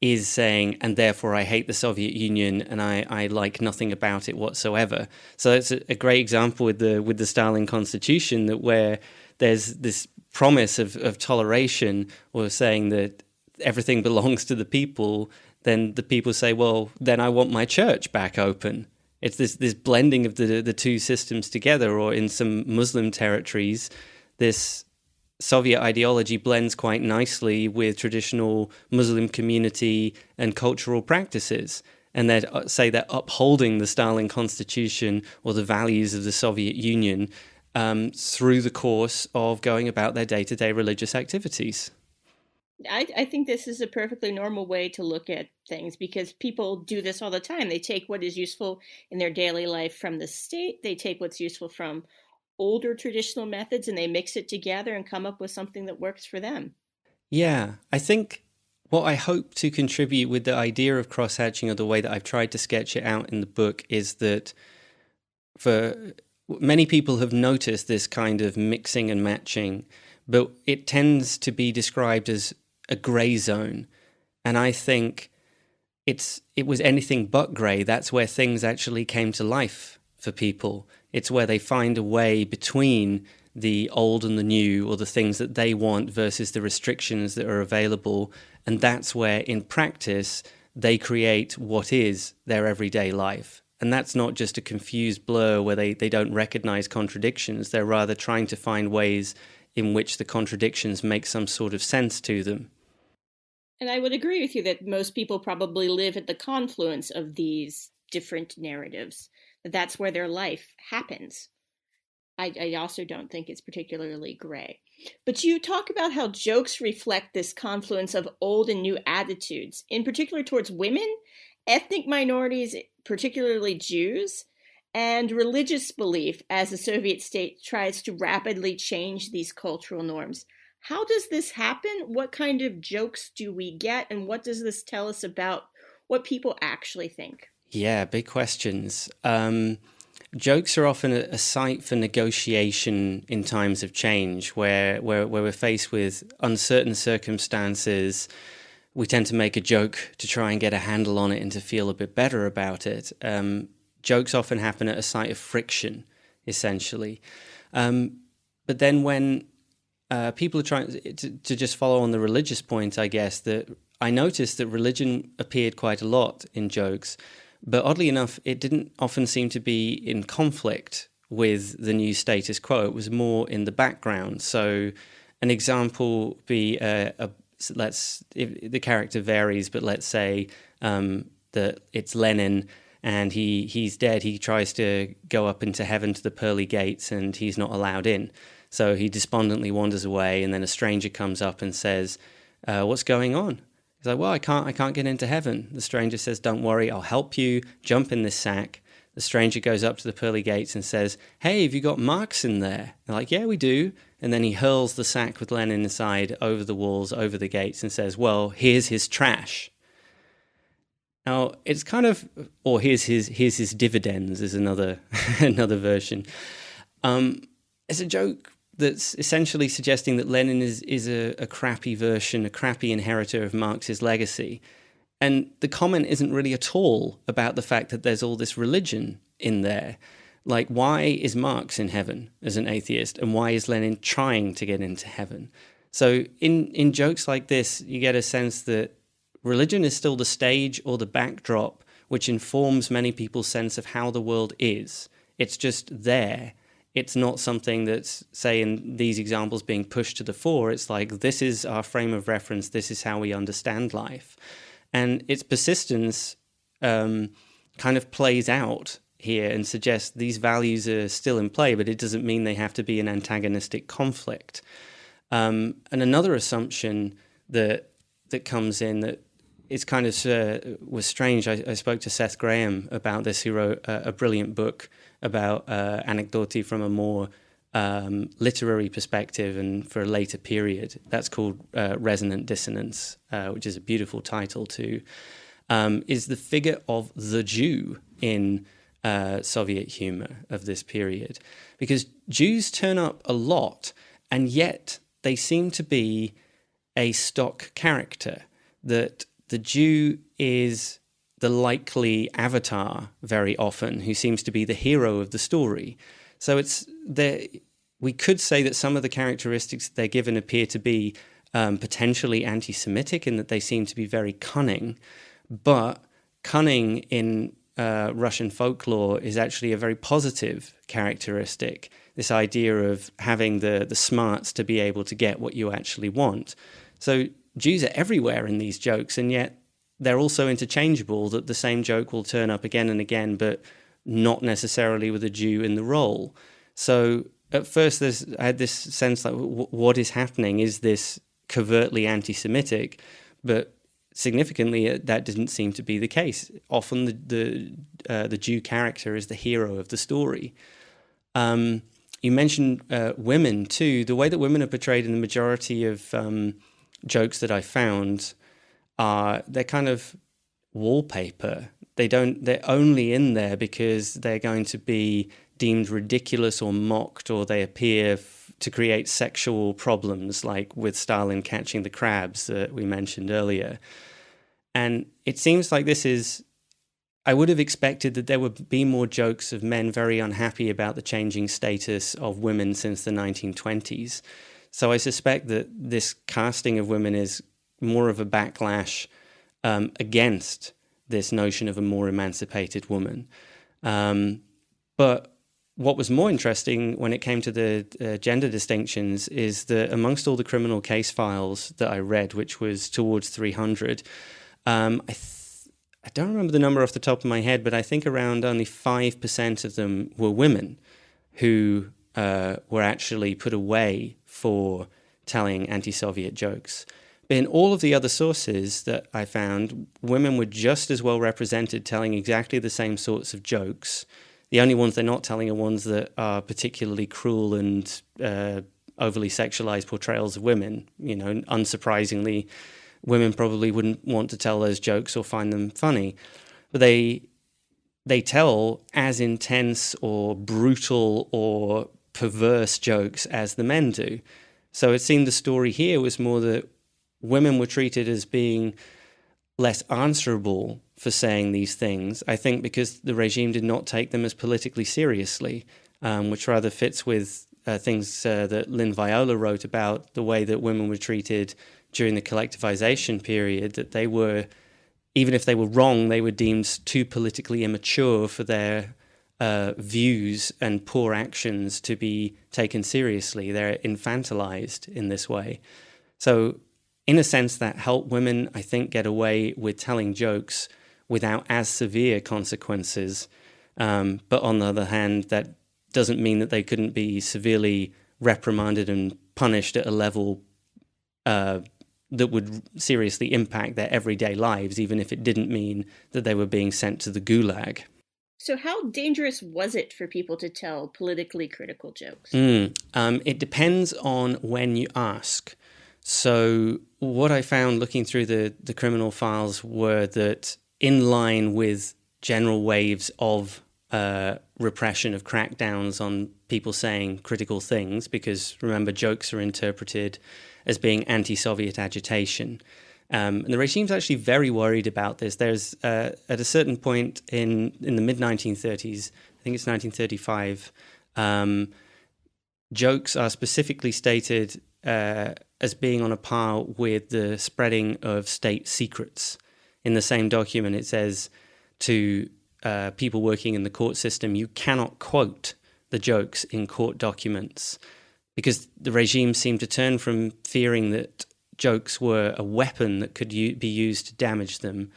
is saying, and therefore I hate the Soviet Union and I, I like nothing about it whatsoever. So it's a, a, great example with the with the Stalin Constitution that where there's this promise of, of toleration or saying that everything belongs to the people, then the people say, well, then I want my church back open. It's this this blending of the the two systems together, or in some Muslim territories, this Soviet ideology blends quite nicely with traditional Muslim community and cultural practices. And they uh, say they're upholding the Stalin constitution or the values of the Soviet Union um, through the course of going about their day to day religious activities. I, I, think this is a perfectly normal way to look at things because people do this all the time. They take what is useful in their daily life from the state, they take what's useful from older traditional methods and they mix it together and come up with something that works for them. Yeah, I think what I hope to contribute with the idea of cross hatching or the way that I've tried to sketch it out in the book is that for many people have noticed this kind of mixing and matching, but it tends to be described as a gray zone. And I think it's it was anything but gray. That's where things actually came to life for people. It's where they find a way between the old and the new, or the things that they want versus the restrictions that are available. And that's where, in practice, they create what is their everyday life. And that's not just a confused blur where they, they don't recognize contradictions. They're rather trying to find ways in which the contradictions make some sort of sense to them. And I would agree with you that most people probably live at the confluence of these different narratives that's where their life happens. I, I also don't think it's particularly gray. But you talk about how jokes reflect this confluence of old and new attitudes, in particular towards women, ethnic minorities, particularly Jews, and religious belief as the Soviet state tries to rapidly change these cultural norms. How does this happen? What kind of jokes do we get? And what does this tell us about what people actually think? Yeah, big questions. Um, jokes are often a, a, site for negotiation in times of change, where, where where we're faced with uncertain circumstances. We tend to make a joke to try and get a handle on it and to feel a bit better about it. Um, jokes often happen at a site of friction, essentially. Um, but then when uh, people are trying to, to just follow on the religious point, I guess that I noticed that religion appeared quite a lot in jokes But oddly enough, it didn't often seem to be in conflict with the new status quo. It was more in the background. So, an example be a, a let's the character varies, but let's say um, that it's Lenin and he he's dead. He tries to go up into heaven to the pearly gates, and he's not allowed in. So he despondently wanders away, and then a stranger comes up and says, uh, "What's going on?" He's like, "Well, I can't I can't get into heaven." The stranger says, "Don't worry, I'll help you. Jump in this sack." The stranger goes up to the pearly gates and says, "Hey, have you got Marx in there?" They're like, "Yeah, we do." And then he hurls the sack with Lenin inside over the walls, over the gates, and says, "Well, here's his trash." Now it's kind of, or here's his here's his dividends is another another version. Um, it's a joke that's essentially suggesting that Lenin is is a, a crappy version, a crappy inheritor of Marx's legacy. And the comment isn't really at all about the fact that there's all this religion in there. Like, why is Marx in heaven as an atheist, and why is Lenin trying to get into heaven? So, in, in jokes like this, you get a sense that religion is still the stage or the backdrop which informs many people's sense of how the world is. It's just there. It's not something that's, say, in these examples being pushed to the fore. It's like, this is our frame of reference, this is how we understand life. And its persistence um, kind of plays out here and suggests these values are still in play, but it doesn't mean they have to be an antagonistic conflict. Um, and another assumption that that comes in that it's kind of uh, was strange. I, I, spoke to Seth Graham about this, who wrote a, a brilliant book about uh, anecdote from a more um, literary perspective and for a later period. That's called uh, Resonant Dissonance, uh, which is a beautiful title too. Um, is the figure of the Jew in uh, Soviet humor of this period, because Jews turn up a lot, and yet they seem to be a stock character that the Jew is the likely avatar very often, who seems to be the hero of the story. So it's there. We could say that some of the characteristics they're given appear to be um, potentially anti-Semitic in that they seem to be very cunning, but cunning in uh, Russian folklore is actually a very positive characteristic. This idea of having the the smarts to be able to get what you actually want. So Jews are everywhere in these jokes, and yet they're also interchangeable. That the same joke will turn up again and again, but not necessarily with a Jew in the role. So at first, there's I had this sense like, w- what is happening? Is this covertly anti-Semitic? But significantly, uh, that didn't seem to be the case. Often, the the, uh, the Jew character is the hero of the story. Um, you mentioned uh, women too. The way that women are portrayed in the majority of um, jokes that I found are they're kind of wallpaper. They don't. They're only in there because they're going to be deemed ridiculous or mocked, or they appear f- to create sexual problems, like with Stalin catching the crabs that we mentioned earlier. And it seems like this is. I would have expected that there would be more jokes of men very unhappy about the changing status of women since the 1920s. So I suspect that this casting of women is more of a backlash um, against this notion of a more emancipated woman. Um, but what was more interesting when it came to the uh, gender distinctions is that amongst all the criminal case files that I read, which was towards 300, um, I, th- I don't remember the number off the top of my head, but I think around only 5% of them were women who uh, were actually put away for telling anti Soviet jokes. In all of the other sources that I found, women were just as well represented telling exactly the same sorts of jokes. The only ones they're not telling are ones that are particularly cruel and uh, overly sexualized portrayals of women. You know, unsurprisingly, women probably wouldn't want to tell those jokes or find them funny. But they they tell as intense or brutal or perverse jokes as the men do. So it seemed the story here was more that women were treated as being less answerable for saying these things. I think because the regime did not take them as politically seriously, um, which rather fits with uh, things uh, that Lynn Viola wrote about the way that women were treated during the collectivization period, that they were even if they were wrong, they were deemed too politically immature for their uh, views and poor actions to be taken seriously. They're infantilized in this way. So, in a sense, that helped women, I think, get away with telling jokes without as severe consequences. Um, but on the other hand, that doesn't mean that they couldn't be severely reprimanded and punished at a level uh, that would seriously impact their everyday lives, even if it didn't mean that they were being sent to the gulag. So, how dangerous was it for people to tell politically critical jokes? Mm, um, it depends on when you ask. So, what I found looking through the, the criminal files were that, in line with general waves of uh, repression, of crackdowns on people saying critical things, because remember, jokes are interpreted as being anti Soviet agitation. Um, and the regime's actually very worried about this. There's uh, at a certain point in in the mid 1930s, I think it's 1935, um, jokes are specifically stated uh, as being on a par with the spreading of state secrets. In the same document, it says to uh, people working in the court system, you cannot quote the jokes in court documents because the regime seemed to turn from fearing that jokes were a weapon that could u- be used to damage them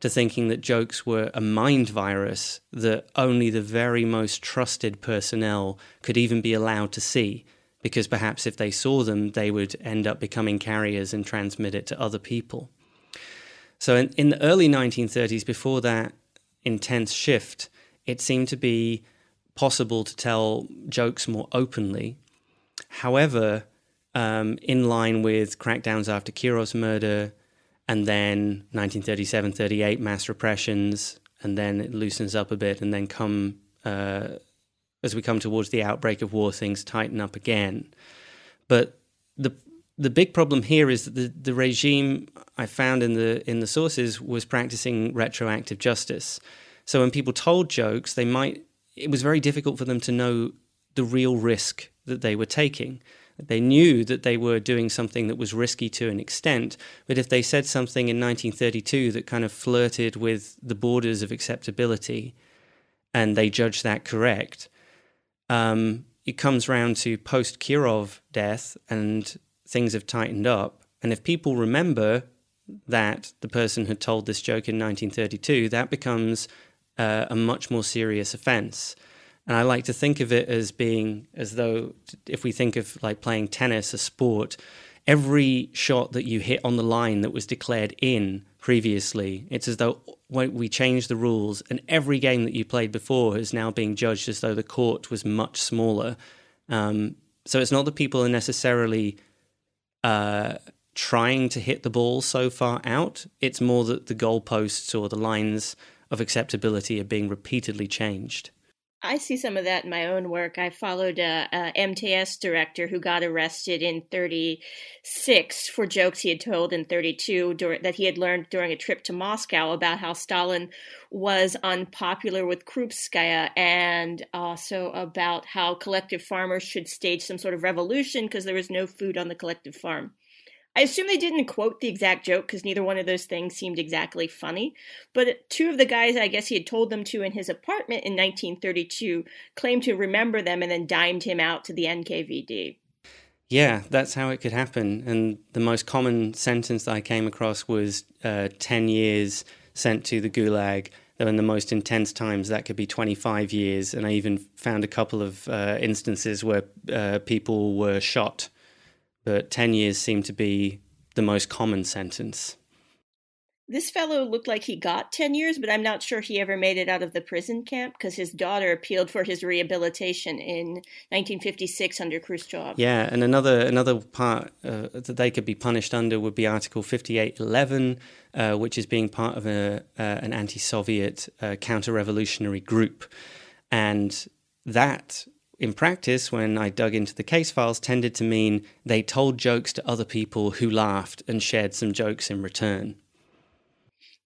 to thinking that jokes were a mind virus that only the very most trusted personnel could even be allowed to see because perhaps if they saw them they would end up becoming carriers and transmit it to other people. So in, in the early 1930s before that intense shift it seemed to be possible to tell jokes more openly. However, um, in line with crackdowns after Kirov's murder, and then 1937 38 mass repressions, and then it loosens up a bit, and then come uh, as we come towards the outbreak of war, things tighten up again. But the the big problem here is that the, the regime I found in the in the sources was practicing retroactive justice. So when people told jokes, they might it was very difficult for them to know the real risk that they were taking. They knew that they were doing something that was risky to an extent, but if they said something in 1932 that kind of flirted with the borders of acceptability and they judged that correct, um, it comes round to post Kirov death and things have tightened up. And if people remember that the person had told this joke in 1932, that becomes uh, a much more serious offense. And I like to think of it as being as though if we think of like playing tennis, a sport, every shot that you hit on the line that was declared in previously, it's as though we changed the rules and every game that you played before is now being judged as though the court was much smaller. Um, so it's not that people are necessarily uh, trying to hit the ball so far out. It's more that the goalposts or the lines of acceptability are being repeatedly changed. I see some of that in my own work. I followed a, a, MTS director who got arrested in 36 for jokes he had told in 32 dur- that he had learned during a trip to Moscow about how Stalin was unpopular with Krupskaya and also about how collective farmers should stage some sort of revolution because there was no food on the collective farm. I assume they didn't quote the exact joke because neither one of those things seemed exactly funny. But two of the guys I guess he had told them to in his apartment in 1932 claimed to remember them and then dimed him out to the NKVD. Yeah, that's how it could happen. And the most common sentence that I came across was uh, 10 years sent to the Gulag. Though in the most intense times, that could be 25 years. And I even found a couple of uh, instances where uh, people were shot but 10 years seemed to be the most common sentence. This fellow looked like he got 10 years, but I'm not sure he ever made it out of the prison camp because his daughter appealed for his rehabilitation in 1956 under Khrushchev. Yeah, and another another part uh, that they could be punished under would be Article 5811, uh, which is being part of a, uh, an anti Soviet uh, counter revolutionary group. And that in practice, when I dug into the case files, tended to mean they told jokes to other people who laughed and shared some jokes in return.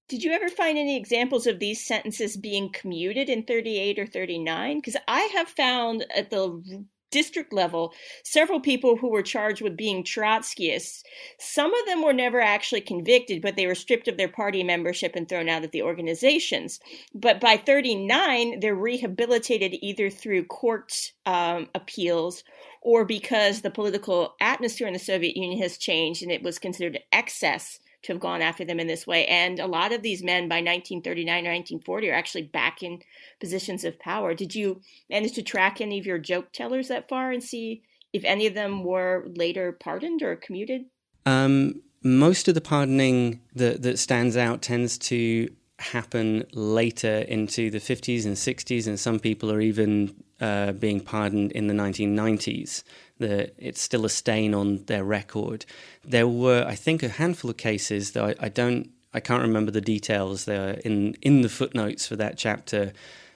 Did you ever find any examples of these sentences being commuted in 38 or 39? Because I have found at the district level, several people who were charged with being Trotskyists. Some of them were never actually convicted, but they were stripped of their party membership and thrown out of the organizations. But by 39, they're rehabilitated either through court um, appeals or because the political atmosphere in the Soviet Union has changed and it was considered excess to have gone after them in this way. And a lot of these men by 1939 or 1940 are actually back in positions of power. Did you manage to track any of your joke tellers that far and see if any of them were later pardoned or commuted? Um, most of the pardoning that, that stands out tends to happen later into the 50s and 60s, and some people are even uh, being pardoned in the 1990s the, it's still a stain on their record. There were, I think, a handful of cases, though I, I don't, I can't remember the details. There in in the footnotes for that chapter,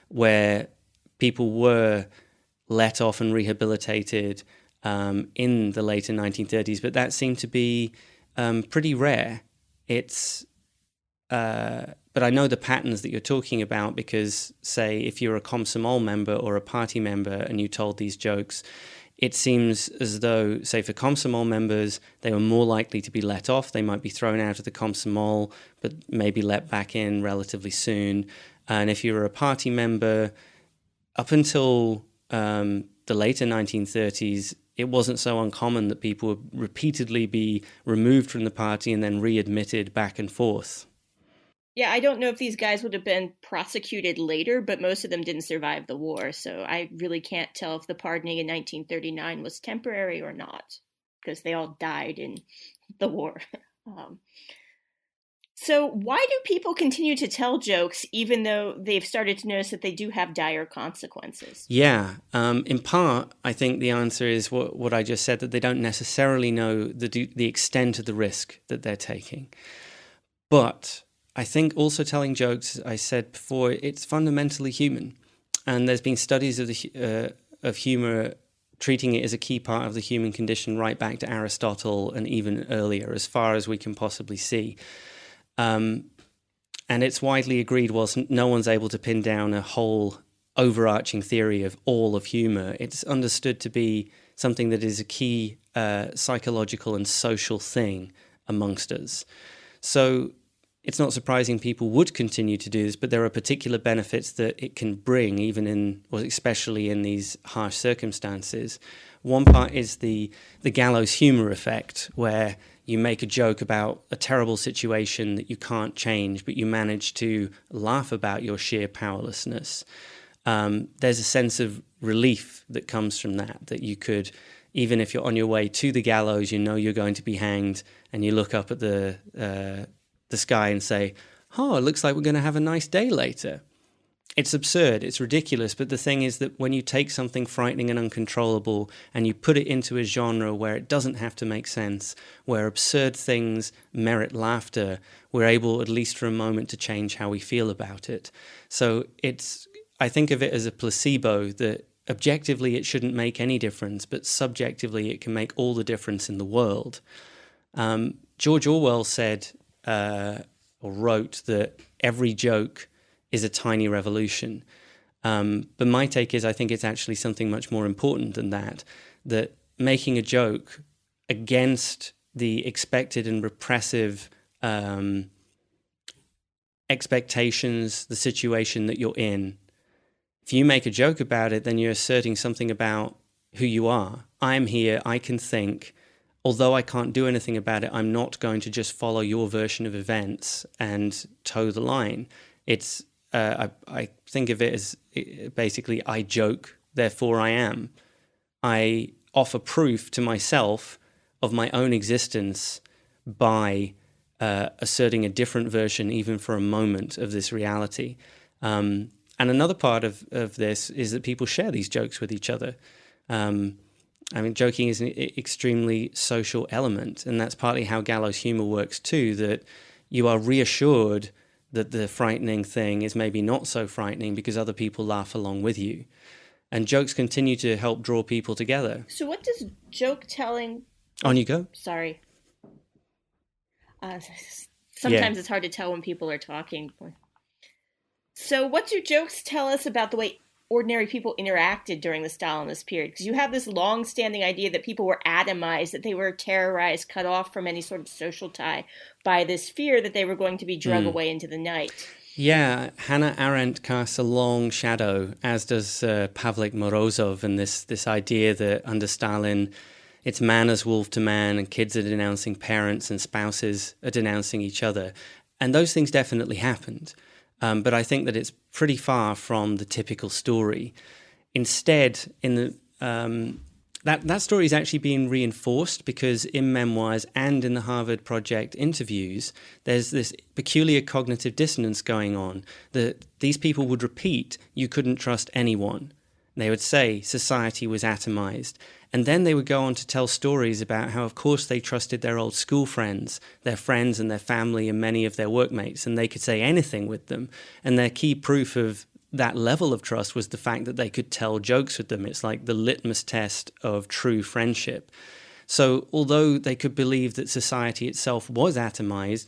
where people were let off and rehabilitated um, in the later 1930s, but that seemed to be um, pretty rare. It's uh, but I know the patterns that you're talking about because, say, if you're a Komsomol member or a party member and you told these jokes, it seems as though, say, for Komsomol members, they were more likely to be let off. They might be thrown out of the Komsomol, but maybe let back in relatively soon. And if you were a party member, up until um, the later 1930s, it wasn't so uncommon that people would repeatedly be removed from the party and then readmitted back and forth. Yeah, I don't know if these guys would have been prosecuted later, but most of them didn't survive the war. So I really can't tell if the pardoning in 1939 was temporary or not, because they all died in the war. um, so, why do people continue to tell jokes even though they've started to notice that they do have dire consequences? Yeah, um, in part, I think the answer is what, what I just said that they don't necessarily know the, the extent of the risk that they're taking. But I think also telling jokes, I said before, it's fundamentally human. And there's been studies of, the, uh, of humor treating it as a key part of the human condition right back to Aristotle and even earlier, as far as we can possibly see. Um, and it's widely agreed, whilst no one's able to pin down a whole overarching theory of all of humor, it's understood to be something that is a key uh, psychological and social thing amongst us. So it's not surprising people would continue to do this, but there are particular benefits that it can bring, even in, or especially in these harsh circumstances. One part is the the gallows humor effect, where you make a joke about a terrible situation that you can't change, but you manage to laugh about your sheer powerlessness. Um, there's a sense of relief that comes from that, that you could, even if you're on your way to the gallows, you know you're going to be hanged, and you look up at the uh, the sky and say, oh, it looks like we're going to have a nice day later. It's absurd, it's ridiculous, but the thing is that when you take something frightening and uncontrollable and you put it into a genre where it doesn't have to make sense, where absurd things merit laughter, we're able, at least for a moment, to change how we feel about it. So it's, I think of it as a placebo that objectively it shouldn't make any difference, but subjectively it can make all the difference in the world. Um, George Orwell said uh, or wrote that every joke is a tiny revolution. Um, but my take is I think it's actually something much more important than that. That making a joke against the expected and repressive um, expectations, the situation that you're in, if you make a joke about it, then you're asserting something about who you are. I'm here, I can think, although I can't do anything about it, I'm not going to just follow your version of events and toe the line. It's uh, I, I think of it as basically I joke, therefore I am. I offer proof to myself of my own existence by uh, asserting a different version, even for a moment, of this reality. Um, and another part of, of this is that people share these jokes with each other. Um, I mean, joking is an extremely social element, and that's partly how gallows humor works too. That you are reassured that the frightening thing is maybe not so frightening because other people laugh along with you, and jokes continue to help draw people together. So, what does joke telling? On you go. Sorry. Uh, sometimes yeah. it's hard to tell when people are talking. So, what do jokes tell us about the way ordinary people interacted during the Stalinist period? Because you have this long-standing idea that people were atomized, that they were terrorized, cut off from any sort of social tie by this fear that they were going to be drug mm. away into the night. Yeah, Hannah Arendt casts a long shadow, as does uh, Pavlik Morozov, and this this idea that under Stalin, it's man as wolf to man, and kids are denouncing parents, and spouses are denouncing each other, and those things definitely happened. Um, but I think that it's pretty far from the typical story. Instead, in the um, that that story is actually being reinforced because in memoirs and in the Harvard Project interviews, there's this peculiar cognitive dissonance going on that these people would repeat, "You couldn't trust anyone." They would say society was atomized. And then they would go on to tell stories about how, of course, they trusted their old school friends, their friends and their family, and many of their workmates, and they could say anything with them. And their key proof of that level of trust was the fact that they could tell jokes with them. It's like the litmus test of true friendship. So, although they could believe that society itself was atomized,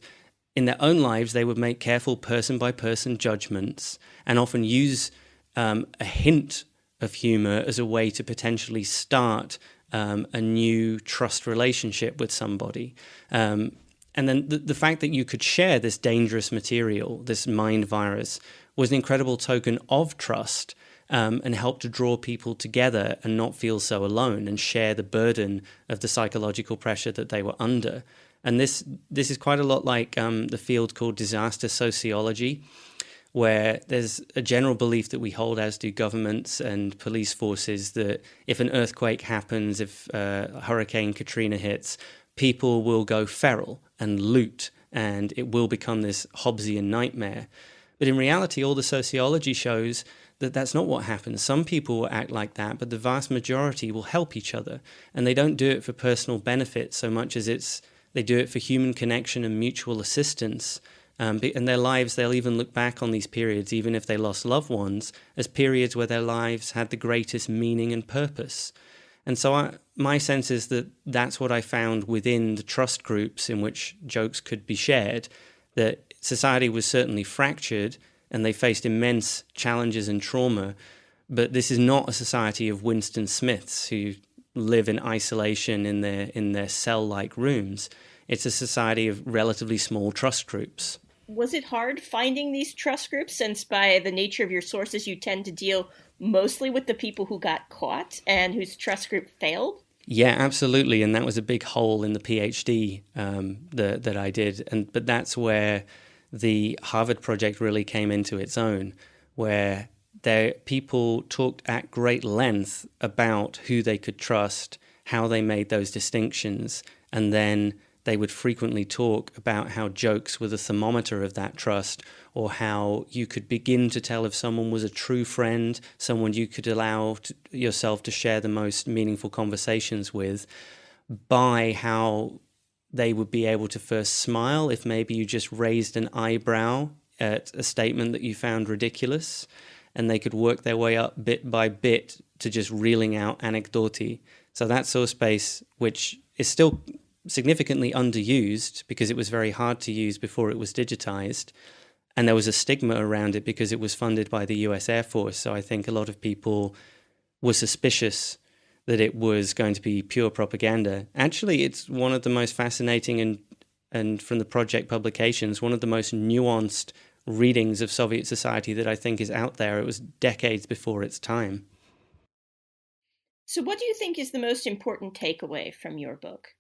in their own lives, they would make careful person by person judgments and often use um, a hint of humor as a way to potentially start um, a new trust relationship with somebody. Um, and then the, the fact that you could share this dangerous material, this mind virus, was an incredible token of trust um, and helped to draw people together and not feel so alone and share the burden of the psychological pressure that they were under. And this this is quite a lot like um, the field called disaster sociology, where there's a general belief that we hold, as do governments and police forces, that if an earthquake happens, if uh, Hurricane Katrina hits, people will go feral and loot, and it will become this Hobbesian nightmare. But in reality, all the sociology shows that that's not what happens. Some people will act like that, but the vast majority will help each other, and they don't do it for personal benefit so much as it's they do it for human connection and mutual assistance um, in their lives, they'll even look back on these periods, even if they lost loved ones, as periods where their lives had the greatest meaning and purpose. And so, I, my sense is that that's what I found within the trust groups in which jokes could be shared. That society was certainly fractured and they faced immense challenges and trauma. But this is not a society of Winston Smiths who live in isolation in their in their cell-like rooms. It's a society of relatively small trust groups was it hard finding these trust groups since by the nature of your sources you tend to deal mostly with the people who got caught and whose trust group failed? Yeah absolutely. And that was a big hole in the phd um, that, that i did. And but that's where the harvard project really came into its own where there people talked at great length about who they could trust how they made those distinctions and then they would frequently talk about how jokes were the thermometer of that trust, or how you could begin to tell if someone was a true friend, someone you could allow to yourself to share the most meaningful conversations with, by how they would be able to first smile if maybe you just raised an eyebrow at a statement that you found ridiculous, and they could work their way up bit by bit to just reeling out anecdote. So that source space, which is still significantly underused because it was very hard to use before it was digitized. And there was a stigma around it because it was funded by the US Air Force. So I think a lot of people were suspicious that it was going to be pure propaganda. Actually, it's one of the most fascinating and and from the project publications, one of the most nuanced readings of Soviet society that I think is out there. It was decades before its time. So, what do you think is the most important takeaway from your book?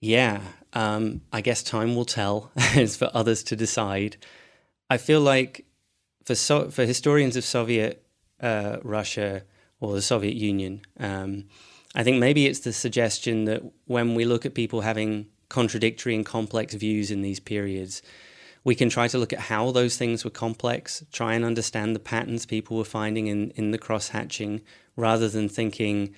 Yeah, um, I guess time will tell. it's for others to decide. I feel like for so- for historians of Soviet uh, Russia or the Soviet Union, um, I think maybe it's the suggestion that when we look at people having contradictory and complex views in these periods, we can try to look at how those things were complex, try and understand the patterns people were finding in, in the cross hatching, rather than thinking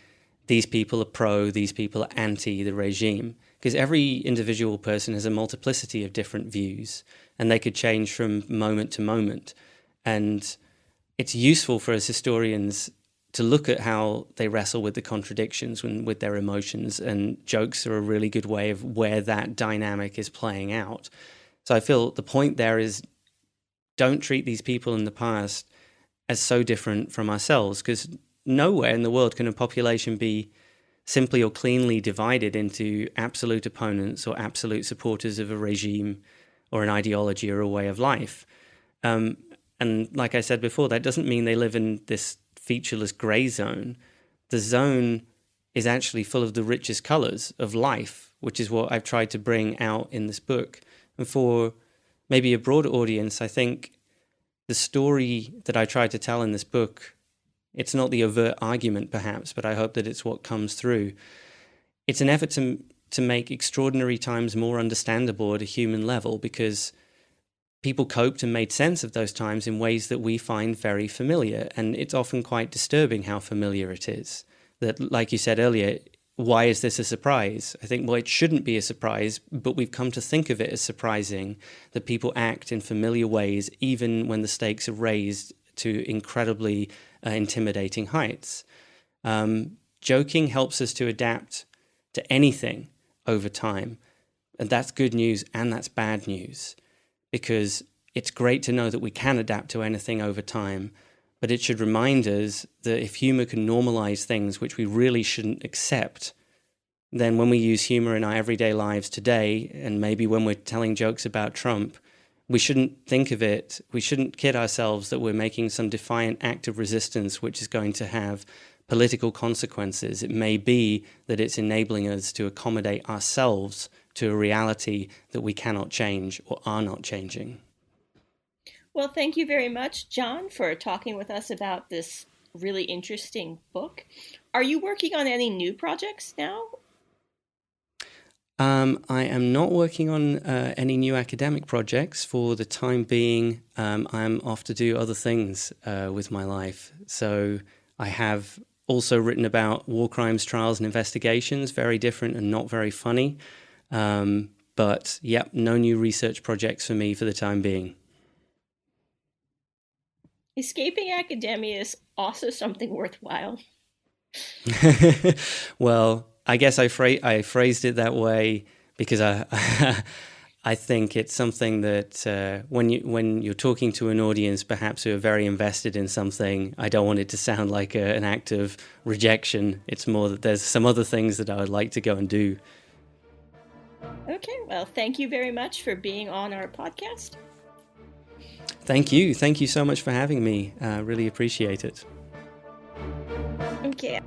these people are pro, these people are anti the regime because every individual person has a multiplicity of different views and they could change from moment to moment. And it's useful for us historians to look at how they wrestle with the contradictions with their emotions. And jokes are a really good way of where that dynamic is playing out. So I feel the point there is don't treat these people in the past as so different from ourselves because nowhere in the world can a population be simply or cleanly divided into absolute opponents or absolute supporters of a regime or an ideology or a way of life. Um, and like I said before, that doesn't mean they live in this featureless gray zone. The zone is actually full of the richest colors of life, which is what I've tried to bring out in this book. And for maybe a broader audience, I think the story that I try to tell in this book, it's not the overt argument perhaps, but I hope that it's what comes through. It's an effort to to make extraordinary times more understandable at a human level because people coped and made sense of those times in ways that we find very familiar. And it's often quite disturbing how familiar it is. That, like you said earlier, why is this a surprise? I think, well, it shouldn't be a surprise, but we've come to think of it as surprising that people act in familiar ways, even when the stakes are raised to incredibly uh, intimidating heights. Um, joking helps us to adapt to anything over time. And that's good news and that's bad news because it's great to know that we can adapt to anything over time, but it should remind us that if humor can normalize things which we really shouldn't accept, then when we use humor in our everyday lives today, and maybe when we're telling jokes about Trump, we shouldn't think of it, we shouldn't kid ourselves that we're making some defiant act of resistance which is going to have political consequences. It may be that it's enabling us to accommodate ourselves to a reality that we cannot change or are not changing. Well, thank you very much, John, for talking with us about this really interesting book. Are you working on any new projects now? Um, I am not working on uh, any new academic projects for the time being. Um, I'm off to do other things uh, with my life. So I have also written about war crimes, trials, and investigations, very different and not very funny. Um, but yep, no new research projects for me for the time being. Escaping academia is also something worthwhile. well, I guess I, phra- I phrased it that way because I I think it's something that uh, when you when you're talking to an audience, perhaps who are very invested in something, I don't want it to sound like a, an act of rejection. It's more that there's some other things that I would like to go and do. Okay, well, thank you very much for being on our podcast. Thank you. Thank you so much for having me. I uh, really appreciate it. Okay.